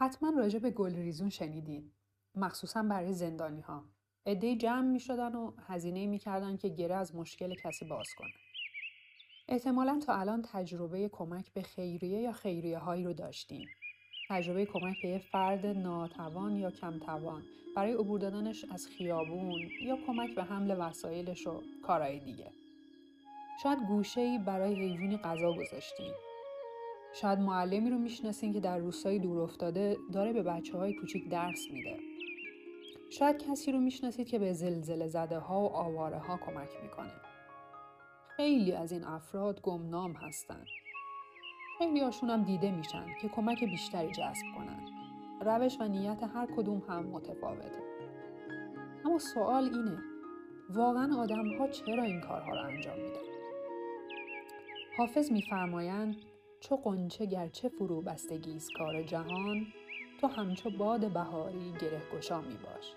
حتما راجع به گلریزون شنیدین. مخصوصا برای زندانی ها. عدهای جمع می شدن و هزینه می کردن که گره از مشکل کسی باز کنه. احتمالا تا الان تجربه کمک به خیریه یا خیریه هایی رو داشتیم. تجربه کمک به یه فرد ناتوان یا کمتوان برای عبور دادنش از خیابون یا کمک به حمل وسایلش و کارهای دیگه. شاید گوشه ای برای حیوانی غذا گذاشتیم. شاید معلمی رو می‌شناسین که در روستایی دور افتاده داره به بچه های کوچیک درس میده. شاید کسی رو می‌شناسید که به زلزله زده ها و آواره ها کمک می‌کنه. خیلی از این افراد گمنام هستند. خیلی هاشون هم دیده میشن که کمک بیشتری جذب کنن. روش و نیت هر کدوم هم متفاوته. اما سوال اینه واقعا آدم ها چرا این کارها رو انجام میدن؟ حافظ میفرمایند چو قنچه گرچه فرو بستگی کار جهان تو همچو باد بهاری گره گشا می باش.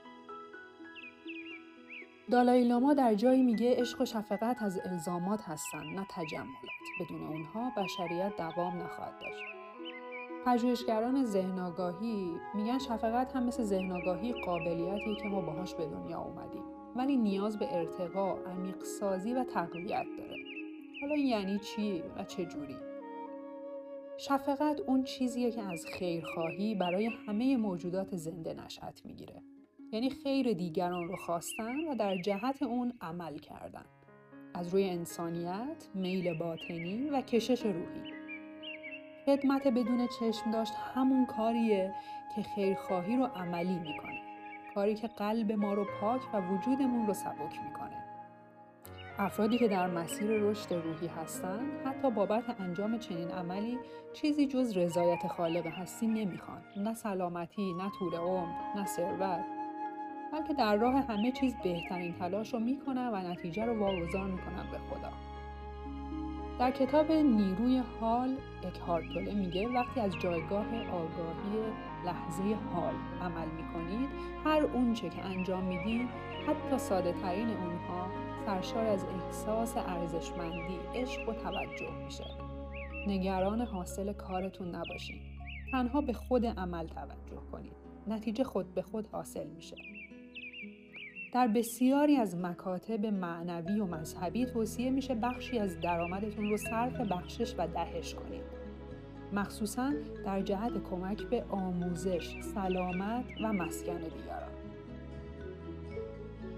دالای لاما در جایی میگه عشق و شفقت از الزامات هستند نه تجملات. بدون اونها بشریت دوام نخواهد داشت. پژوهشگران ذهنآگاهی میگن شفقت هم مثل ذهنآگاهی قابلیتی که ما باهاش به دنیا اومدیم ولی نیاز به ارتقا عمیق سازی و تقویت داره. حالا یعنی چی و چه جوری؟ شفقت اون چیزیه که از خیرخواهی برای همه موجودات زنده نشأت می‌گیره. یعنی خیر دیگران رو خواستن و در جهت اون عمل کردن. از روی انسانیت، میل باطنی و کشش روحی. خدمت بدون چشم داشت همون کاریه که خیرخواهی رو عملی می‌کنه. کاری که قلب ما رو پاک و وجودمون رو سبک می‌کنه. افرادی که در مسیر رشد روحی هستند حتی بابت انجام چنین عملی چیزی جز رضایت خالق هستی نمی‌خوان. نه سلامتی نه طول عمر نه ثروت. بلکه در راه همه چیز بهترین تلاش رو می‌کنن و نتیجه رو واگذار می‌کنن به خدا. در کتاب نیروی حال اکهارتوله میگه وقتی از جایگاه آگاهی لحظه حال عمل می‌کنید هر اونچه که انجام می‌دید حتی ساده ترین اونها سرشار از احساس ارزشمندی، عشق و توجه میشه. نگران حاصل کارتون نباشید. تنها به خود عمل توجه کنید. نتیجه خود به خود حاصل میشه. در بسیاری از مکاتب معنوی و مذهبی توصیه میشه بخشی از درآمدتون رو صرف بخشش و دهش کنید. مخصوصا در جهت کمک به آموزش، سلامت و مسکن دیگران.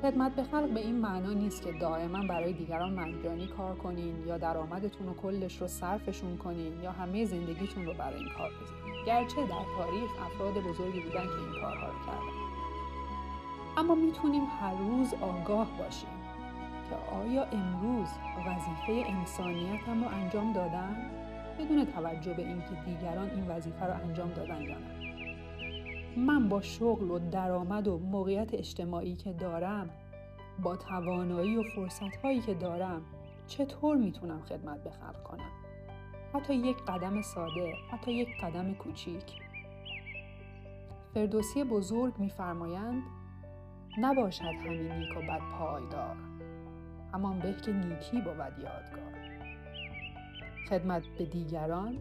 خدمت به خلق به این معنا نیست که دائما برای دیگران مجانی کار کنین یا درآمدتون رو کلش رو صرفشون کنین یا همه زندگیتون رو برای این کار بذارین. گرچه در تاریخ افراد بزرگی بودن که این کارها رو کردن. اما می‌تونیم هر روز آگاه باشیم که آیا امروز وظیفه انسانیتم رو انجام دادم بدون توجه به اینکه دیگران این وظیفه رو انجام دادن یا نه. من با شغل و درآمد و موقعیت اجتماعی که دارم با توانایی و فرصت هایی که دارم چطور می‌تونم خدمت به خلق کنم؟ حتی یک قدم ساده حتی یک قدم کوچیک. فردوسی بزرگ میفرمایند نباشد همین نیک و بد پایدار همان به که نیکی بود یادگار. خدمت به دیگران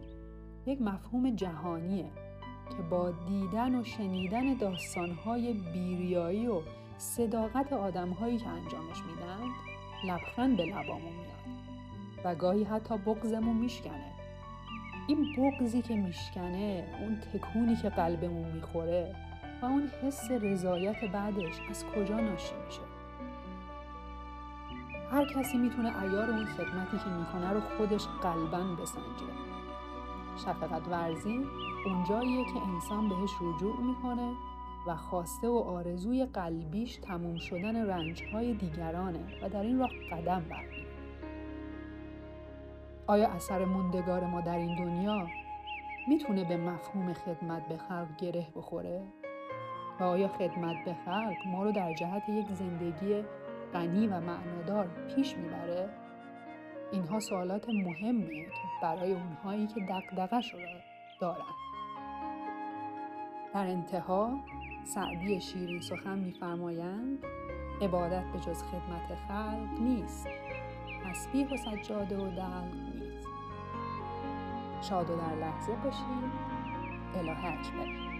یک مفهوم جهانیه. که با دیدن و شنیدن داستانهای بیریایی و صداقت آدمهایی که انجامش میدن لبخند به لبامون میاد. و گاهی حتی بغزمون میشکنه. این بغزی که میشکنه اون تکونی که قلبمون می‌خوره و اون حس رضایت بعدش از کجا ناشی میشه؟ هر کسی می‌تونه ایار اون خدمتی که می‌کنه رو خودش قلبا بسنجه. شفقت ورزی اونجاییه که انسان بهش رجوع می‌کنه و خواسته و آرزوی قلبیش تموم شدن رنجهای دیگرانه و در این راه قدم برمیداره آیا اثر موندگار ما در این دنیا می‌تونه به مفهوم خدمت به خلق گره بخوره؟ و آیا خدمت به خلق ما رو در جهت یک زندگی غنی و معنادار پیش می‌بره؟ اینها سوالات مهمیه که برای اونهایی که دقدقش رو دارن. در انتها سعدی شیرین سخن میفرمایند عبادت به جز خدمت خلق نیست تسبیح و سجاده و دلق نیست. شاد و در لحظه باشید اله اکبر.